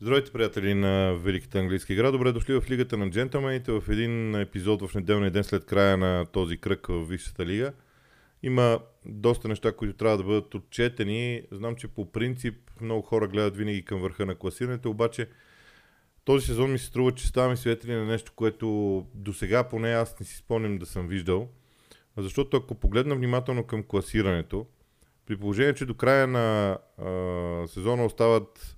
Здравейте, приятели на Великата английска игра. Добре дошли в Лигата на джентълмените в един епизод в неделния ден след края на този кръг в Висшата лига. Има доста неща, които трябва да бъдат отчетени. Знам, че по принцип много хора гледат винаги към върха на класирането, обаче този сезон ми се струва, че ставаме свидетели на нещо, което до сега поне аз не си спомням да съм виждал. Защото ако погледна внимателно към класирането, при положение, че до края на а, сезона остават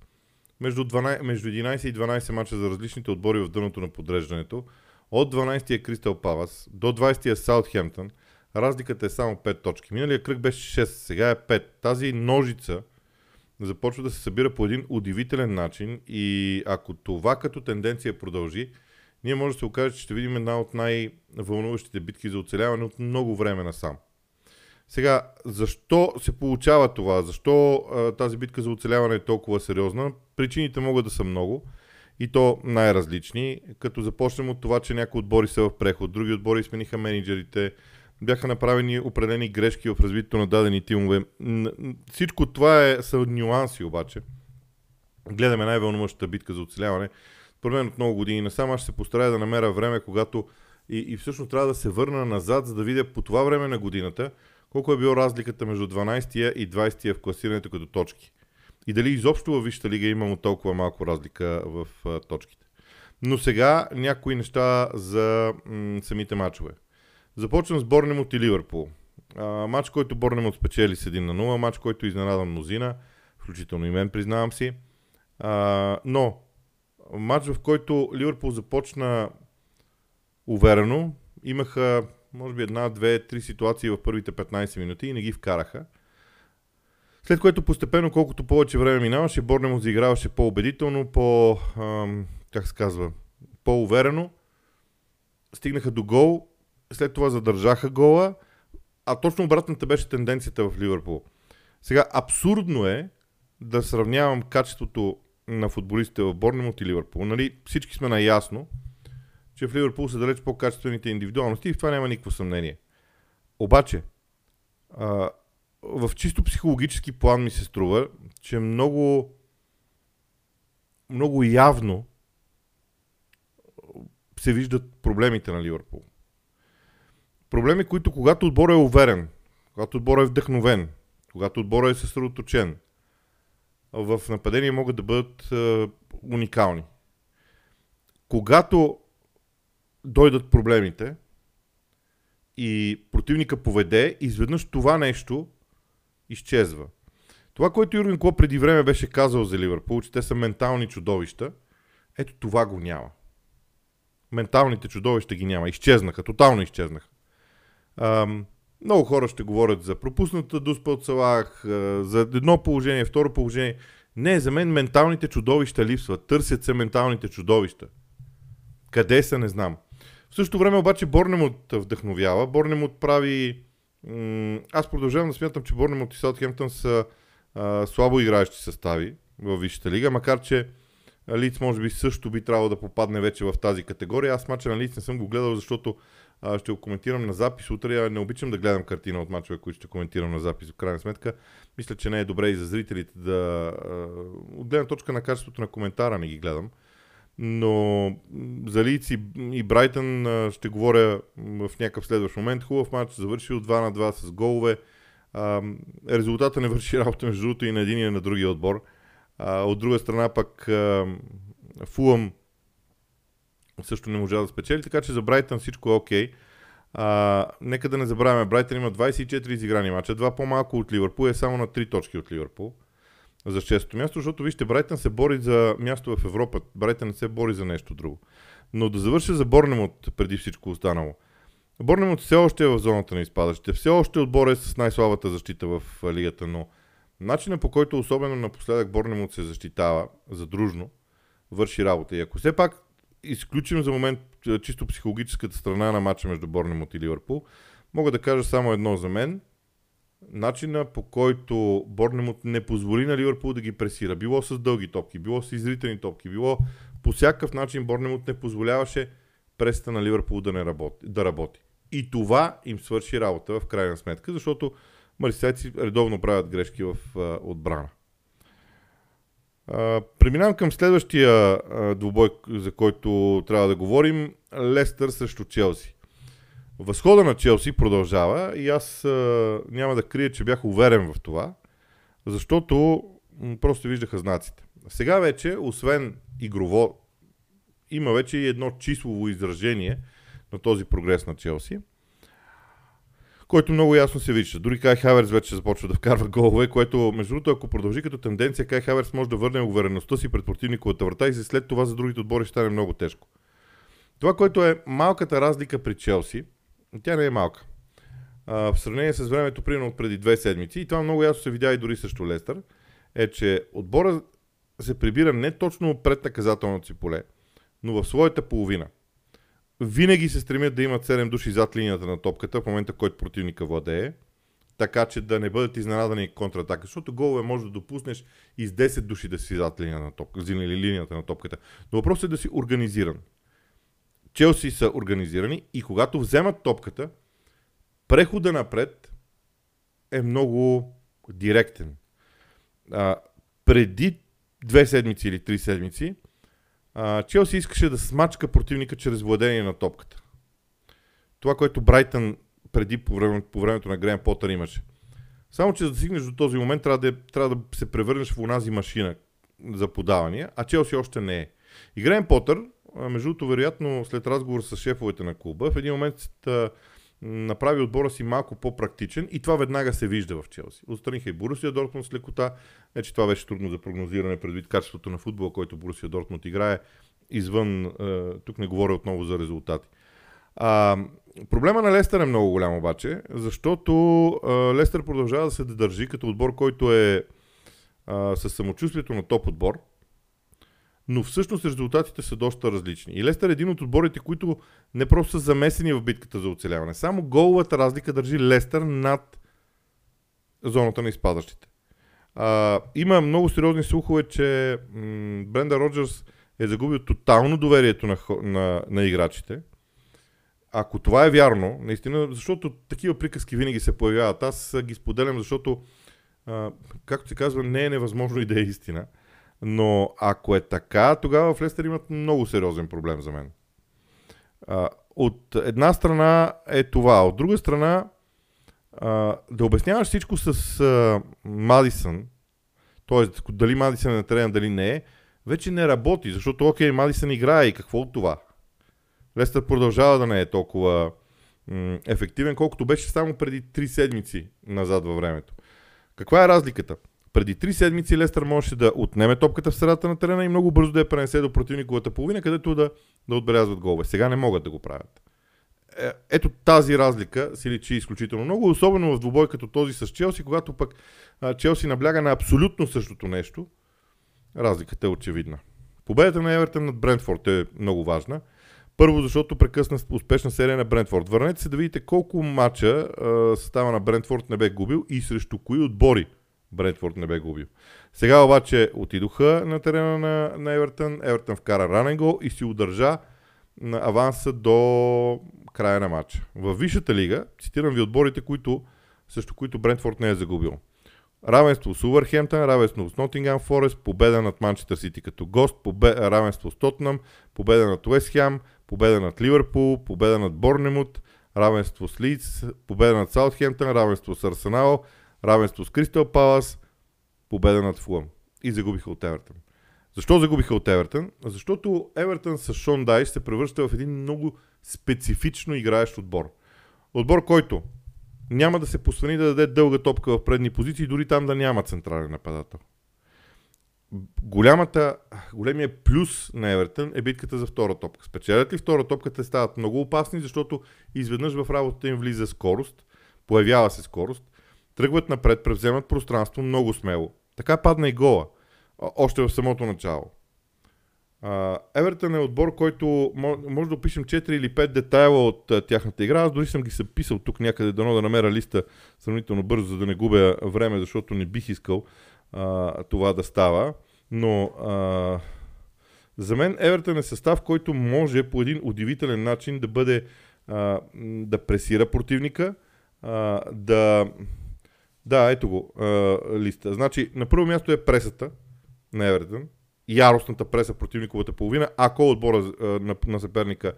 между, 12, между 11 и 12 мача за различните отбори в дъното на подреждането. От 12-я Кристал Палас до 20-я Саутхемптън разликата е само 5 точки. Миналия кръг беше 6, сега е 5. Тази ножица започва да се събира по един удивителен начин и ако това като тенденция продължи, ние може да се окаже, че ще видим една от най-вълнуващите битки за оцеляване от много време насам. Сега, защо се получава това? Защо а, тази битка за оцеляване е толкова сериозна? Причините могат да са много и то най-различни, като започнем от това, че някои отбори са в преход, други отбори смениха менеджерите, бяха направени определени грешки в развитието на дадени тимове. Всичко това е, са нюанси обаче. Гледаме най-вълнуващата битка за оцеляване. Според мен от много години насам аз ще се постарая да намеря време, когато и, и всъщност трябва да се върна назад, за да видя по това време на годината колко е била разликата между 12-я и 20-я в класирането като точки. И дали изобщо във Висшата лига имamo толкова малко разлика в а, точките. Но сега някои неща за м- самите матчове. Започвам с Борнемот и Ливърпул. А, матч, който Борнемот спечели с 1 на 0, матч, който изненада мнозина, включително и мен, признавам си. А, но матч, в който Ливърпул започна уверено, имаха може би една, две, три ситуации в първите 15 минути и не ги вкараха. След което постепенно, колкото повече време минаваше, Борнемот заиграваше по-убедително, по, ам, как се казва, по-уверено. Стигнаха до гол, след това задържаха гола, а точно обратната беше тенденцията в Ливърпул. Сега, абсурдно е да сравнявам качеството на футболистите в Борнемот и Ливърпул. Нали, всички сме наясно, че в Ливърпул са далеч по-качествените индивидуалности и в това няма никакво съмнение. Обаче, а, в чисто психологически план ми се струва, че много много явно се виждат проблемите на Ливърпул. Проблеми, които когато отбор е уверен, когато отбор е вдъхновен, когато отбор е съсредоточен, в нападение могат да бъдат е, уникални. Когато дойдат проблемите и противника поведе, изведнъж това нещо изчезва. Това, което Юрген Клоп преди време беше казал за Ливърпул, че те са ментални чудовища, ето това го няма. Менталните чудовища ги няма. Изчезнаха, тотално изчезнаха. Ам, много хора ще говорят за пропусната дуспа от Салах, за едно положение, второ положение. Не, за мен менталните чудовища липсват. Търсят се менталните чудовища. Къде са, не знам. В същото време обаче Борнемот вдъхновява. Борнемот прави... Аз продължавам да смятам, че Борнемот и Саутхемптън са а, слабо играещи състави в Висшата лига, макар че Лиц може би също би трябвало да попадне вече в тази категория. Аз мача на Лиц не съм го гледал, защото а, ще го коментирам на запис утре. Не обичам да гледам картина от мачове, които ще коментирам на запис. В крайна сметка, мисля, че не е добре и за зрителите да... А, от гледна точка на качеството на коментара не ги гледам. Но за Лиц и, и Брайтън ще говоря в някакъв следващ момент. Хубав матч, завърши от 2 на 2 с голове. А, резултата не върши работа между другото и на един и на другия отбор. А, от друга страна пък а, Фулъм също не можа да спечели, така че за Брайтън всичко е окей. Okay. нека да не забравяме, Брайтън има 24 изиграни мача, два по-малко от Ливърпул, е само на 3 точки от Ливърпул за 6-то място, защото вижте, Брайтън се бори за място в Европа. Брайтън не се бори за нещо друго. Но да завърша за Борнемот преди всичко останало. Борнемот все още е в зоната на изпадащите. Все още отбор е с най-слабата защита в лигата, но начина по който особено напоследък Борнемот се защитава задружно, върши работа. И ако все пак изключим за момент чисто психологическата страна на матча между Борнемот и Ливърпул, мога да кажа само едно за мен. Начина по който Борнемот не позволи на Ливърпул да ги пресира, било с дълги топки, било с изритени топки, било по всякакъв начин Борнемот не позволяваше преста на Ливърпул да, не работи, да работи. И това им свърши работа в крайна сметка, защото марисайци редовно правят грешки в а, отбрана. Преминавам към следващия а, двубой, за който трябва да говорим. Лестър срещу Челси. Възхода на Челси продължава и аз а, няма да крия, че бях уверен в това, защото м- просто виждаха знаците. Сега вече, освен игрово, има вече и едно числово изражение на този прогрес на Челси, който много ясно се вижда. Дори Кай Хаверс вече започва да вкарва голове, което, между другото, ако продължи като тенденция, Кай Хаверс може да върне увереността си пред противниковата врата и след това за другите отбори ще стане много тежко. Това, което е малката разлика при Челси, тя не е малка. А, в сравнение с времето, примерно преди две седмици, и това много ясно се видя и дори срещу Лестър, е, че отбора се прибира не точно пред наказателното си поле, но в своята половина. Винаги се стремят да имат 7 души зад линията на топката в момента, който противника владее, така че да не бъдат изненадани контратака, защото голове може да допуснеш и с 10 души да си зад линията линията на топката. Но въпросът е да си организиран. Челси са организирани и когато вземат топката, прехода напред е много директен. А, преди две седмици или три седмици, а, Челси искаше да смачка противника чрез владение на топката. Това, което Брайтън преди по, време, по времето на Грен Потър имаше. Само, че за да стигнеш до този момент, трябва да, трябва да се превърнеш в онази машина за подавания, а Челси още не е. И Грен Потър, между другото, вероятно, след разговор с шефовете на клуба, в един момент направи отбора си малко по-практичен и това веднага се вижда в Челси. Отстраниха и Борусия Дортмунд с лекота. Не, че това беше трудно за прогнозиране предвид качеството на футбола, който Борусия Дортмунд играе извън, е, тук не говоря отново за резултати. А, проблема на Лестър е много голям обаче, защото а, Лестър продължава да се държи като отбор, който е а, с самочувствието на топ отбор, но всъщност резултатите са доста различни. И Лестър е един от отборите, които не просто са замесени в битката за оцеляване. Само головата разлика държи Лестър над зоната на изпадащите. А, има много сериозни слухове, че м- Бренда Роджерс е загубил тотално доверието на, на, на играчите. Ако това е вярно, наистина, защото такива приказки винаги се появяват. Аз ги споделям, защото, а, както се казва, не е невъзможно и да е истина. Но ако е така, тогава в Лестър имат много сериозен проблем за мен. А, от една страна е това. От друга страна, а, да обясняваш всичко с а, Мадисън, т.е. дали Мадисън е на терена, дали не е, вече не работи, защото окей, Мадисън играе и какво от това? Лестър продължава да не е толкова м- ефективен, колкото беше само преди 3 седмици назад във времето. Каква е разликата? Преди 3 седмици Лестър можеше да отнеме топката в средата на терена и много бързо да я пренесе до противниковата половина, където да, да отбелязват голове. Сега не могат да го правят. Е, ето тази разлика си личи изключително много, особено в двубой като този с Челси, когато пък Челси набляга на абсолютно същото нещо, разликата е очевидна. Победата на Евертън над Брентфорд е много важна. Първо, защото прекъсна успешна серия на Брентфорд. Върнете се да видите колко мача състава на Брентфорд не бе губил и срещу кои отбори Брентфорд не бе губил. Сега обаче отидоха на терена на, на Евертън. Евертън вкара ранен гол и си удържа на аванса до края на матча. В Висшата лига, цитирам ви отборите, които, също които Брентфорд не е загубил. Равенство с Увърхемптън, равенство с Нотингам Форест, победа над Манчестър Сити като гост, побед... равенство с Тотнам, победа над Уест Хем, победа над Ливърпул, победа над Борнемут, равенство с Лидс, победа над Саутхемптън, равенство с Арсенал, равенство с Кристал Палас, победа над Фулъм. И загубиха от Евертън. Защо загубиха от Евертън? Защото Евертън с Шон Дайш се превръща в един много специфично играещ отбор. Отбор, който няма да се посвени да даде дълга топка в предни позиции, дори там да няма централен нападател. Голямата, големия плюс на Евертън е битката за втора топка. Спечелят ли втора топка, те стават много опасни, защото изведнъж в работата им влиза скорост, появява се скорост, тръгват напред, превземат пространство много смело. Така падна и гола, още в самото начало. Евертън е отбор, който може да опишем 4 или 5 детайла от тяхната игра. Аз дори съм ги записал тук някъде, дано да намеря листа сравнително бързо, за да не губя време, защото не бих искал а, това да става. Но а, за мен Евертън е състав, който може по един удивителен начин да бъде а, да пресира противника, а, да... Да, ето го а, листа. Значи, на първо място е пресата, на Евертън, яростната преса противниковата половина, ако отбора на, на съперника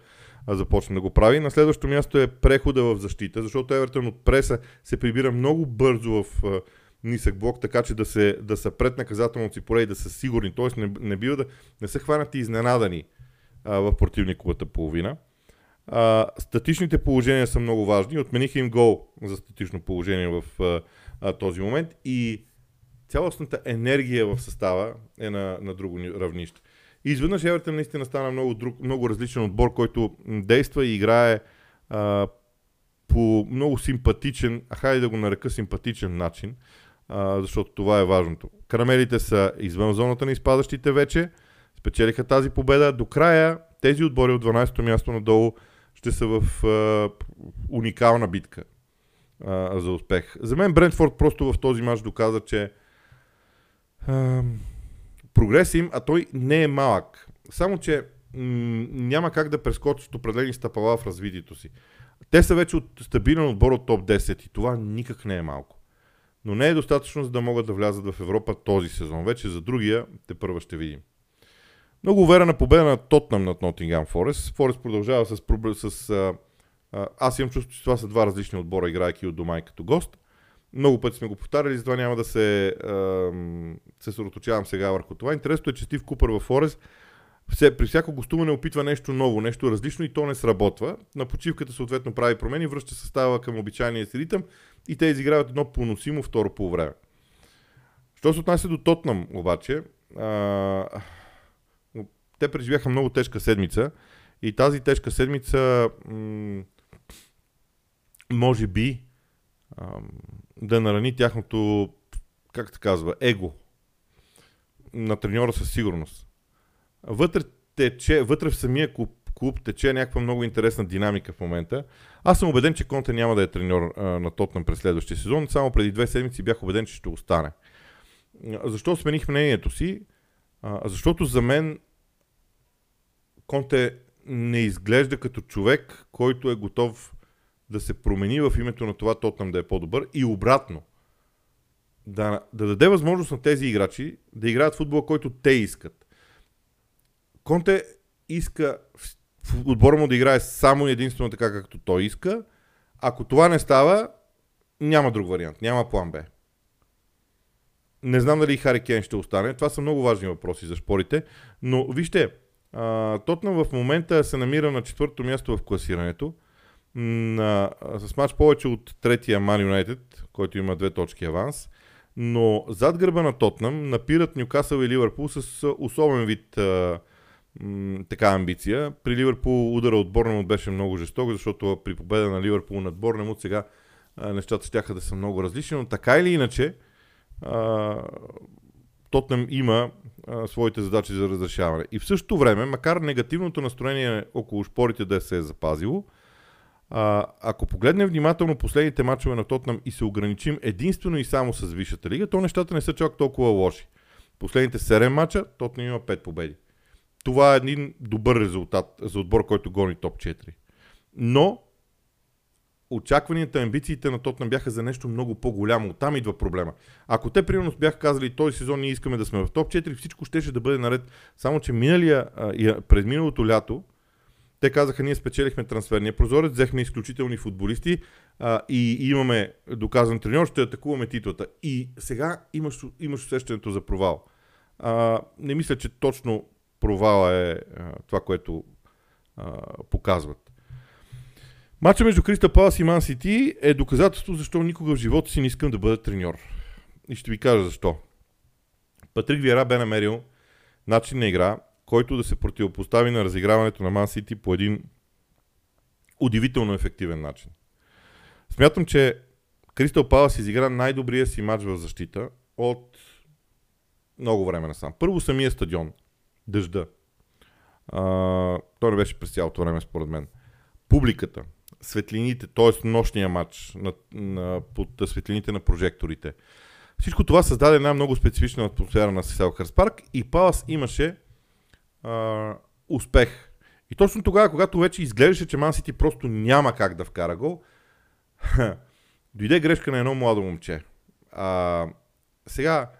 започне да го прави. На следващото място е прехода в защита, защото Евертън от преса се прибира много бързо в нисък блок, така че да, се, да са пред наказателното си поле и да са сигурни. Т.е. не, не бива да не са хванати изненадани а, в противниковата половина. А, статичните положения са много важни. Отмениха им гол за статично положение в а, а, този момент и цялостната енергия в състава е на, на друго равнище. И изведнъж Евертън наистина стана много, друг, много различен отбор, който действа и играе а, по много симпатичен, а хайде да го нарека симпатичен начин, а, защото това е важното. Карамелите са извън зоната на изпадащите вече, спечелиха тази победа. До края тези отбори от 12-то място надолу ще са в а, уникална битка а, за успех. За мен Брентфорд просто в този матч доказа, че а, прогрес им, а той не е малък. Само, че м- няма как да прескочат определени стъпала в развитието си. Те са вече от стабилен отбор от топ 10 и това никак не е малко. Но не е достатъчно, за да могат да влязат в Европа този сезон. Вече за другия те първа ще видим. Много уверена победа на Тотнам над Нотингам Форест. Форест продължава с... с а, аз имам чувство, че това са два различни отбора, играйки от дома и като гост. Много пъти сме го повтаряли, затова няма да се, се съсредоточавам сега върху това. Интересното е, че Стив Купър в Форест все, при всяко гостуване опитва нещо ново, нещо различно и то не сработва. На почивката съответно прави промени, връща състава към обичайния си ритъм и те изиграват едно поносимо второ по време. Що се отнася до Тотнам обаче, а, те преживяха много тежка седмица и тази тежка седмица м- може би да нарани тяхното, как се казва, его на треньора със сигурност. Вътре тече, вътре в самия клуб, клуб тече някаква много интересна динамика в момента. Аз съм убеден, че Конте няма да е треньор на Тотнам през следващия сезон. Само преди две седмици бях убеден, че ще остане. Защо смених мнението си? Защото за мен Конте не изглежда като човек, който е готов да се промени в името на това Тотнам да е по-добър и обратно. Да, да даде възможност на тези играчи да играят футбола, който те искат. Конте иска отбора му да играе само единствено така, както той иска. Ако това не става, няма друг вариант, няма план Б. Не знам дали Хари Кен ще остане. Това са много важни въпроси за спорите. Но вижте, Тотнам в момента се намира на четвърто място в класирането. На, с матч повече от третия Man United, който има две точки аванс. Но зад гърба на Тотнам напират Нюкасъл и Ливърпул с особен вид а, м, така амбиция. При Ливърпул удара от Борнемут беше много жесток, защото при победа на Ливърпул над Борнемут сега а, нещата ще да са много различни, но така или иначе а, Тотнам има а, своите задачи за разрешаване. И в същото време, макар негативното настроение около шпорите да се е запазило, ако погледнем внимателно последните мачове на Тотнам и се ограничим единствено и само с Висшата лига, то нещата не са чак толкова лоши. Последните 7 мача Тотнам има 5 победи. Това е един добър резултат за отбор, който гони топ 4. Но очакванията, амбициите на Тотнам бяха за нещо много по-голямо. Там идва проблема. Ако те, примерно, бяха казали, този сезон ние искаме да сме в топ 4, всичко щеше да бъде наред. Само, че миналия, през миналото лято, те казаха, ние спечелихме трансферния прозорец, взехме изключителни футболисти а, и имаме доказан треньор, ще атакуваме титлата. И сега имаш, имаш усещането за провал. А, не мисля, че точно провала е а, това, което а, показват. Мача между Криста Палас и Ман Сити е доказателство защо никога в живота си не искам да бъда треньор. И ще ви кажа защо. Патрик Виера бе намерил начин на игра, който да се противопостави на разиграването на Ман Сити по един удивително ефективен начин. Смятам, че Кристал Палас изигра най-добрия си матч в защита от много време насам. Първо самия стадион. Дъжда. А, той не беше през цялото време, според мен. Публиката светлините, т.е. нощния матч на, на, под светлините на прожекторите. Всичко това създаде една много специфична атмосфера на Селхърс парк и Палас имаше успех. И точно тогава, когато вече изглеждаше, че Ман Сити просто няма как да вкара гол, дойде грешка на едно младо момче. А, сега,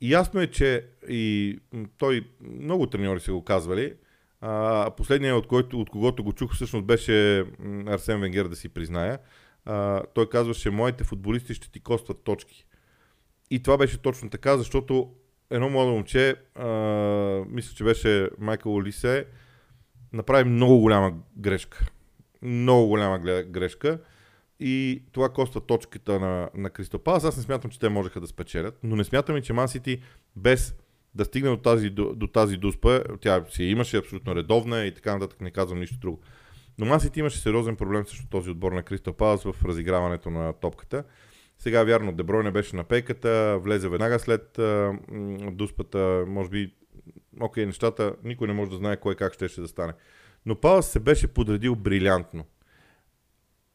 ясно е, че и той, много треньори са го казвали, а, последният, от, който, от когото го чух, всъщност беше Арсен Венгер, да си призная. А, той казваше, моите футболисти ще ти костват точки. И това беше точно така, защото едно младо момче, а, мисля, че беше Майкъл Олисе, направи много голяма грешка. Много голяма грешка. И това коства точката на, на Кристо Палас. Аз не смятам, че те можеха да спечелят, но не смятам и, че Ман Сити без да стигне до тази, до, до тази дуспа, тя си имаше абсолютно редовна и така нататък, не казвам нищо друго. Но Ман Сити имаше сериозен проблем също този отбор на Кристо Палас в разиграването на топката. Сега, вярно, Деброй не беше на пейката, влезе веднага след а, дуспата, може би, окей, нещата, никой не може да знае кой как ще, ще да стане. Но Палас се беше подредил брилянтно.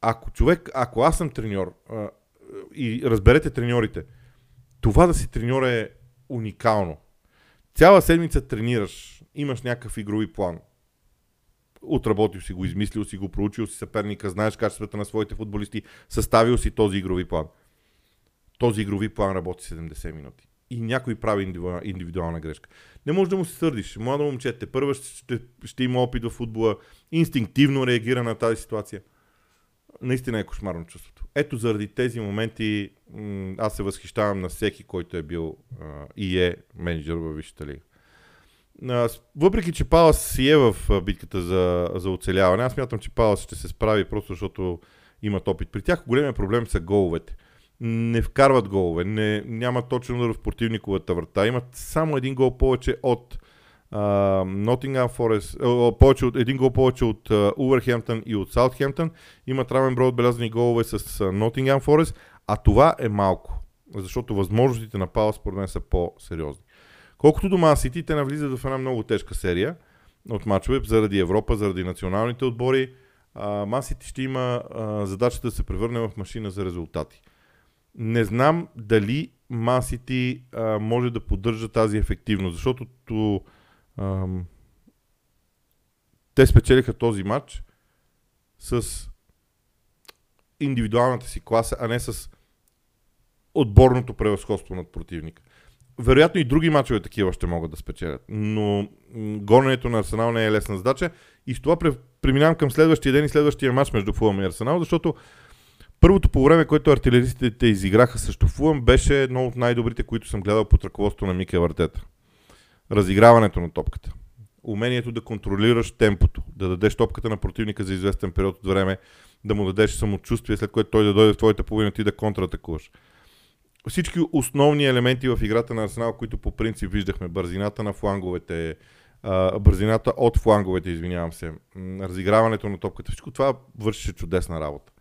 Ако човек, ако аз съм треньор и разберете треньорите, това да си треньор е уникално. Цяла седмица тренираш, имаш някакъв игрови план. Отработил си го, измислил си го, проучил си съперника, знаеш качествата на своите футболисти, съставил си този игрови план този игрови план работи 70 минути. И някой прави индивидуална, грешка. Не можеш да му се сърдиш. Младо момчете, първа ще, ще, има опит в футбола, инстинктивно реагира на тази ситуация. Наистина е кошмарно чувството. Ето заради тези моменти аз се възхищавам на всеки, който е бил а, и е менеджер във Висшата лига. Въпреки, че Палас си е в битката за, за оцеляване, аз мятам, че Палас ще се справи просто защото имат опит. При тях големия проблем са головете не вкарват голове, не, няма точно удар в противниковата врата. Имат само един гол повече от Нотингам Форест, повече от, един гол повече от Увърхемптън и от Саутхемптън. Имат равен брой отбелязани голове с Нотингам Форест, а това е малко, защото възможностите на Пала според мен са по-сериозни. Колкото до Ман Сити, те навлизат в една много тежка серия от мачове заради Европа, заради националните отбори. Ман Сити ще има задачата да се превърне в машина за резултати. Не знам дали Масити може да поддържа тази ефективност, защото то, ам, те спечелиха този матч с индивидуалната си класа, а не с отборното превъзходство над противника. Вероятно и други мачове такива ще могат да спечелят, но гоненето на Арсенал не е лесна задача и с това преминавам към следващия ден и следващия матч между Фулъм и Арсенал, защото Първото по време, което артилеристите изиграха срещу Фулъм, беше едно от най-добрите, които съм гледал под ръководството на Микел Вартета. Разиграването на топката. Умението да контролираш темпото, да дадеш топката на противника за известен период от време, да му дадеш самочувствие, след което той да дойде в твоята половина ти да контратакуваш. Всички основни елементи в играта на Арсенал, които по принцип виждахме, бързината на фланговете, бързината от фланговете, извинявам се, разиграването на топката, всичко това вършеше чудесна работа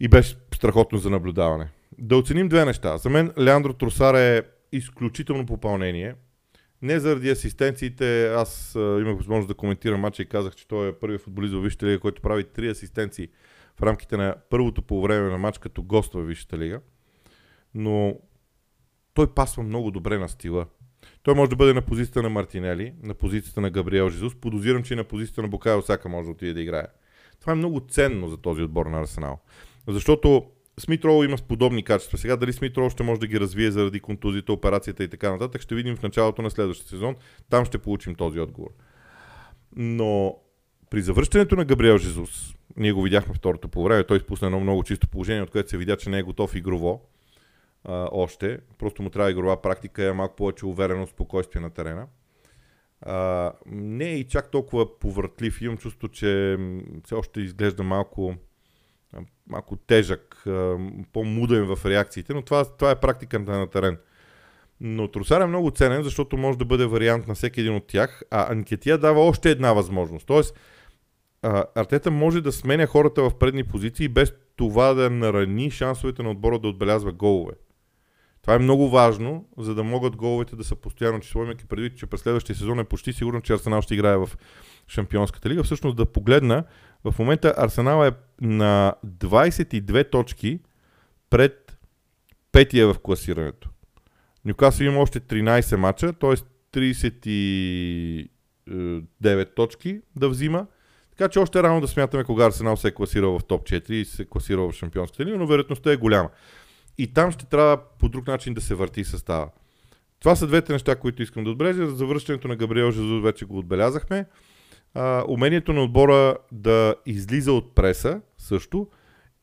и беше страхотно за наблюдаване. Да оценим две неща. За мен Леандро Тросар е изключително попълнение. Не заради асистенциите, аз а, имах възможност да коментирам матча и казах, че той е първият футболист в Висшата лига, който прави три асистенции в рамките на първото по време на матч като гост в Висшата лига. Но той пасва много добре на стила. Той може да бъде на позицията на Мартинели, на позицията на Габриел Жезус. Подозирам, че и на позицията на Букайо Сака може да отиде да играе. Това е много ценно за този отбор на Арсенал. Защото Смит Роу има подобни качества. Сега дали Смит Роу ще може да ги развие заради контузията, операцията и така нататък, ще видим в началото на следващия сезон. Там ще получим този отговор. Но при завръщането на Габриел Жезус, ние го видяхме второто по време, той изпусна едно много чисто положение, от което се видя, че не е готов игрово а, още. Просто му трябва игрова практика, е малко повече уверено спокойствие на терена. А, не е и чак толкова повъртлив. Имам чувство, че все още изглежда малко малко тежък, по-муден в реакциите, но това, това е практиката на терен. Но Тросар е много ценен, защото може да бъде вариант на всеки един от тях, а Анкетия дава още една възможност. Тоест, Артета може да сменя хората в предни позиции без това да нарани шансовете на отбора да отбелязва голове. Това е много важно, за да могат головете да са постоянно число, имайки предвид, че през следващия сезон е почти сигурно, че Арсенал ще играе в Шампионската лига. Всъщност да погледна, в момента Арсенал е на 22 точки пред петия в класирането. Нюкасъл има още 13 мача, т.е. 39 точки да взима. Така че още рано да смятаме кога Арсенал се е класирал в топ 4 и се е класирал в Шампионската лига, но вероятността е голяма. И там ще трябва по друг начин да се върти състава. Това са двете неща, които искам да отбележа. За връщането на Габриел Жезус вече го отбелязахме. А, умението на отбора да излиза от преса също.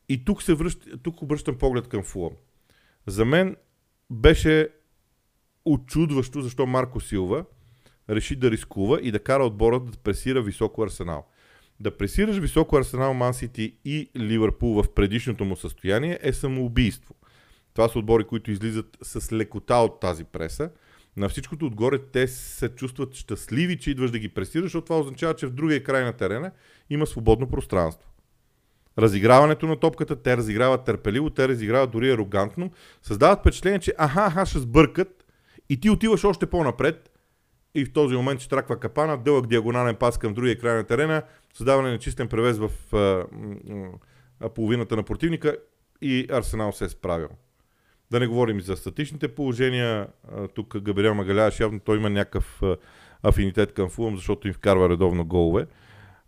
И тук, се връщ, тук обръщам поглед към Фулъм. За мен беше очудващо защо Марко Силва реши да рискува и да кара отбора да пресира високо Арсенал. Да пресираш високо Арсенал, Ман Сити и Ливърпул в предишното му състояние е самоубийство. Това са отбори, които излизат с лекота от тази преса. На всичкото отгоре те се чувстват щастливи, че идваш да ги пресираш, защото това означава, че в другия край на терена има свободно пространство. Разиграването на топката, те разиграват търпеливо, те разиграват дори арогантно, създават впечатление, че аха, аха, ще сбъркат и ти отиваш още по-напред и в този момент ще траква капана, дълъг диагонален пас към другия край на терена, създаване на чистен превес в а, а, половината на противника и Арсенал се е справил. Да не говорим за статичните положения. Тук Габриел Магаляш явно той има някакъв афинитет към Фулъм, защото им вкарва редовно голове.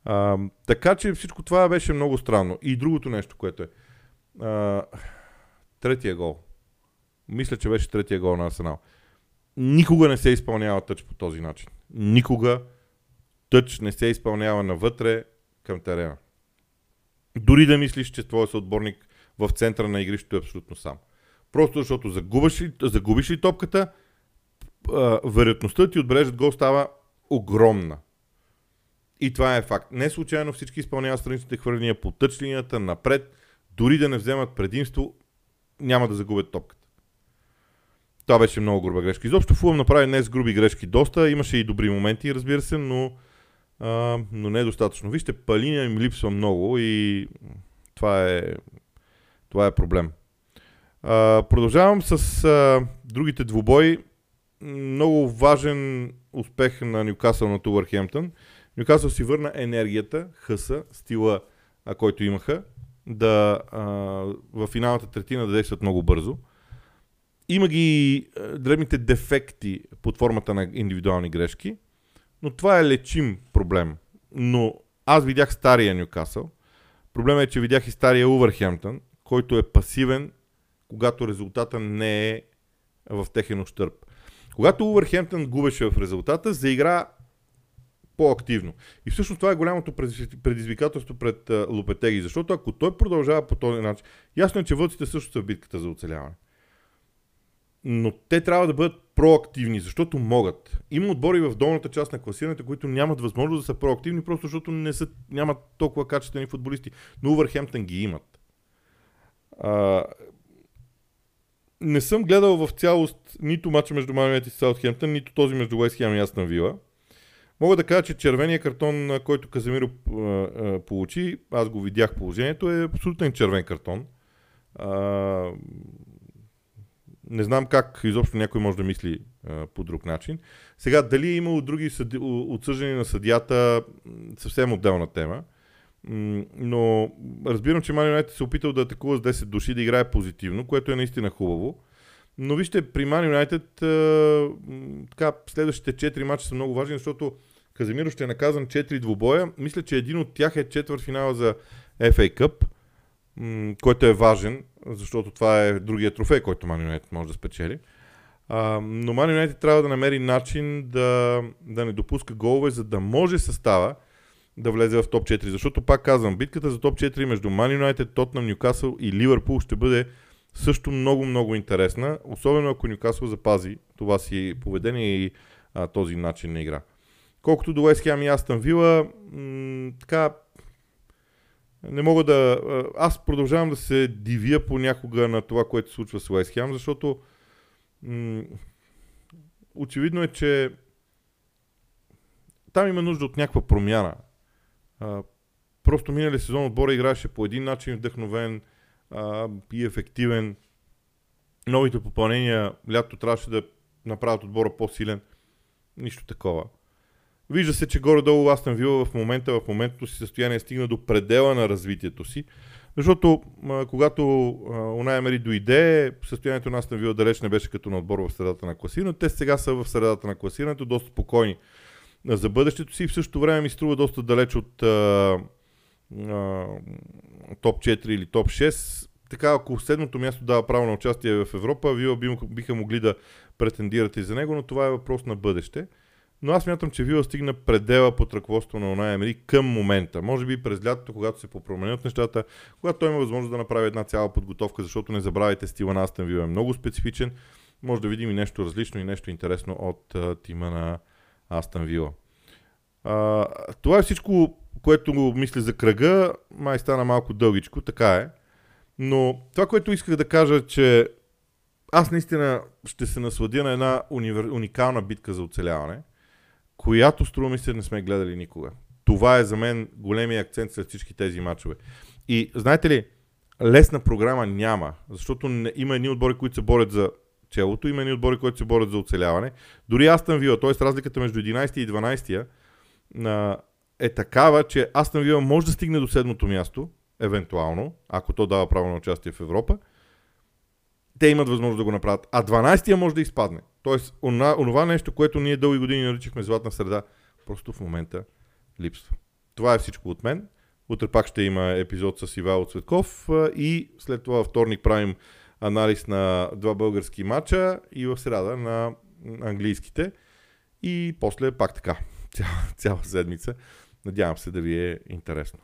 А, така че всичко това беше много странно. И другото нещо, което е. А, третия гол. Мисля, че беше третия гол на Арсенал. Никога не се изпълнява тъч по този начин. Никога тъч не се изпълнява навътре към терена. Дори да мислиш, че твой съотборник в центъра на игрището е абсолютно сам. Просто защото загубиш ли, загубиш ли топката, вероятността ти отбележат гол става огромна. И това е факт. Не случайно всички изпълняват страничните хвърления по тъч напред, дори да не вземат предимство, няма да загубят топката. Това беше много груба грешка. Изобщо Фулъм направи днес груби грешки доста. Имаше и добри моменти, разбира се, но, а, но не е достатъчно. Вижте, палиния им липсва много и това е, това е проблем. Продължавам с а, другите двубои. Много важен успех на Ньюкасъл на Тувърхемптън. Ньюкасъл си върна енергията, хъса, стила, а, който имаха, да а, в финалната третина да действат много бързо. Има ги дребните дефекти под формата на индивидуални грешки, но това е лечим проблем. Но аз видях стария Ньюкасъл. Проблемът е, че видях и стария Увърхемптън, който е пасивен когато резултата не е в техен ощърп. Когато Увърхемптън губеше в резултата, заигра по-активно. И всъщност това е голямото предизвикателство пред Лопетеги, защото ако той продължава по този начин, ясно е, че вълците също са в битката за оцеляване. Но те трябва да бъдат проактивни, защото могат. Има отбори в долната част на класирането, които нямат възможност да са проактивни, просто защото не са, нямат толкова качествени футболисти. Но Увърхемптън ги имат. Не съм гледал в цялост нито мача между Манюет и Саутхемптън, нито този между Уест Хем и Астон Вила. Мога да кажа, че червения картон, който Каземиро получи, аз го видях положението, е абсолютен червен картон. Не знам как изобщо някой може да мисли по друг начин. Сега, дали е имало други съди... отсъждани на съдята, съвсем отделна тема. Но разбирам, че Ман Юнайтед се опитал да атакува с 10 души, да играе позитивно, което е наистина хубаво. Но вижте, при Ман Юнайтед така, следващите 4 мача са много важни, защото Каземиро ще е наказан 4 двубоя. Мисля, че един от тях е четвърт финала за FA Cup, който е важен, защото това е другия трофей, който Ман Юнайтед може да спечели. но Ман Юнайтед трябва да намери начин да, да не допуска голове, за да може състава да влезе в топ 4. Защото пак казвам, битката за топ 4 между Man United, Тотнам, Ньюкасъл и Ливърпул ще бъде също много, много интересна. Особено ако Ньюкасъл запази това си поведение и а, този начин на игра. Колкото до Уест Хем и Астън Вила, така не мога да... Аз продължавам да се дивя понякога на това, което случва с Уест Хем, защото м- очевидно е, че там има нужда от някаква промяна. Просто минали сезон отбора играеше по един начин вдъхновен а, и ефективен. Новите попълнения лято трябваше да направят отбора по-силен. Нищо такова. Вижда се, че горе-долу Астън Вила в момента, в моментното си състояние стигна до предела на развитието си. Защото а, когато Унай Емери дойде, състоянието на Астън Вила далеч не беше като на отбор в средата на класирането. Те сега са в средата на класирането, доста спокойни за бъдещето си и в същото време ми струва доста далеч от а, а, топ 4 или топ 6. така, ако седмото място дава право на участие в Европа, вие биха могли да претендирате за него, но това е въпрос на бъдеще. Но аз мятам, че Вила стигна предела под ръководство на Унай Емери към момента. Може би през лятото, когато се попроменят нещата, когато той има възможност да направи една цяла подготовка, защото не забравяйте, стила на Астен Вила е много специфичен. Може да видим и нещо различно и нещо интересно от а, тима на Астан Вила. А, това е всичко, което мисля за кръга. Май стана малко дългичко, така е. Но това, което исках да кажа, че аз наистина ще се насладя на една универ... уникална битка за оцеляване, която струва ми се не сме гледали никога. Това е за мен големия акцент след всички тези матчове. И знаете ли, лесна програма няма, защото не, има едни отбори, които се борят за челото, има едни отбори, които се борят за оцеляване. Дори Астън Вила, т.е. разликата между 11 и 12 а, е такава, че Астън Вила може да стигне до седмото място, евентуално, ако то дава право на участие в Европа, те имат възможност да го направят. А 12-я може да изпадне. Тоест, онова, онова нещо, което ние дълги години наричахме златна среда, просто в момента липсва. Това е всичко от мен. Утре пак ще има епизод с Ивайло Цветков и след това вторник правим анализ на два български матча и в среда на английските. И после пак така, цяла, цяла седмица. Надявам се да ви е интересно.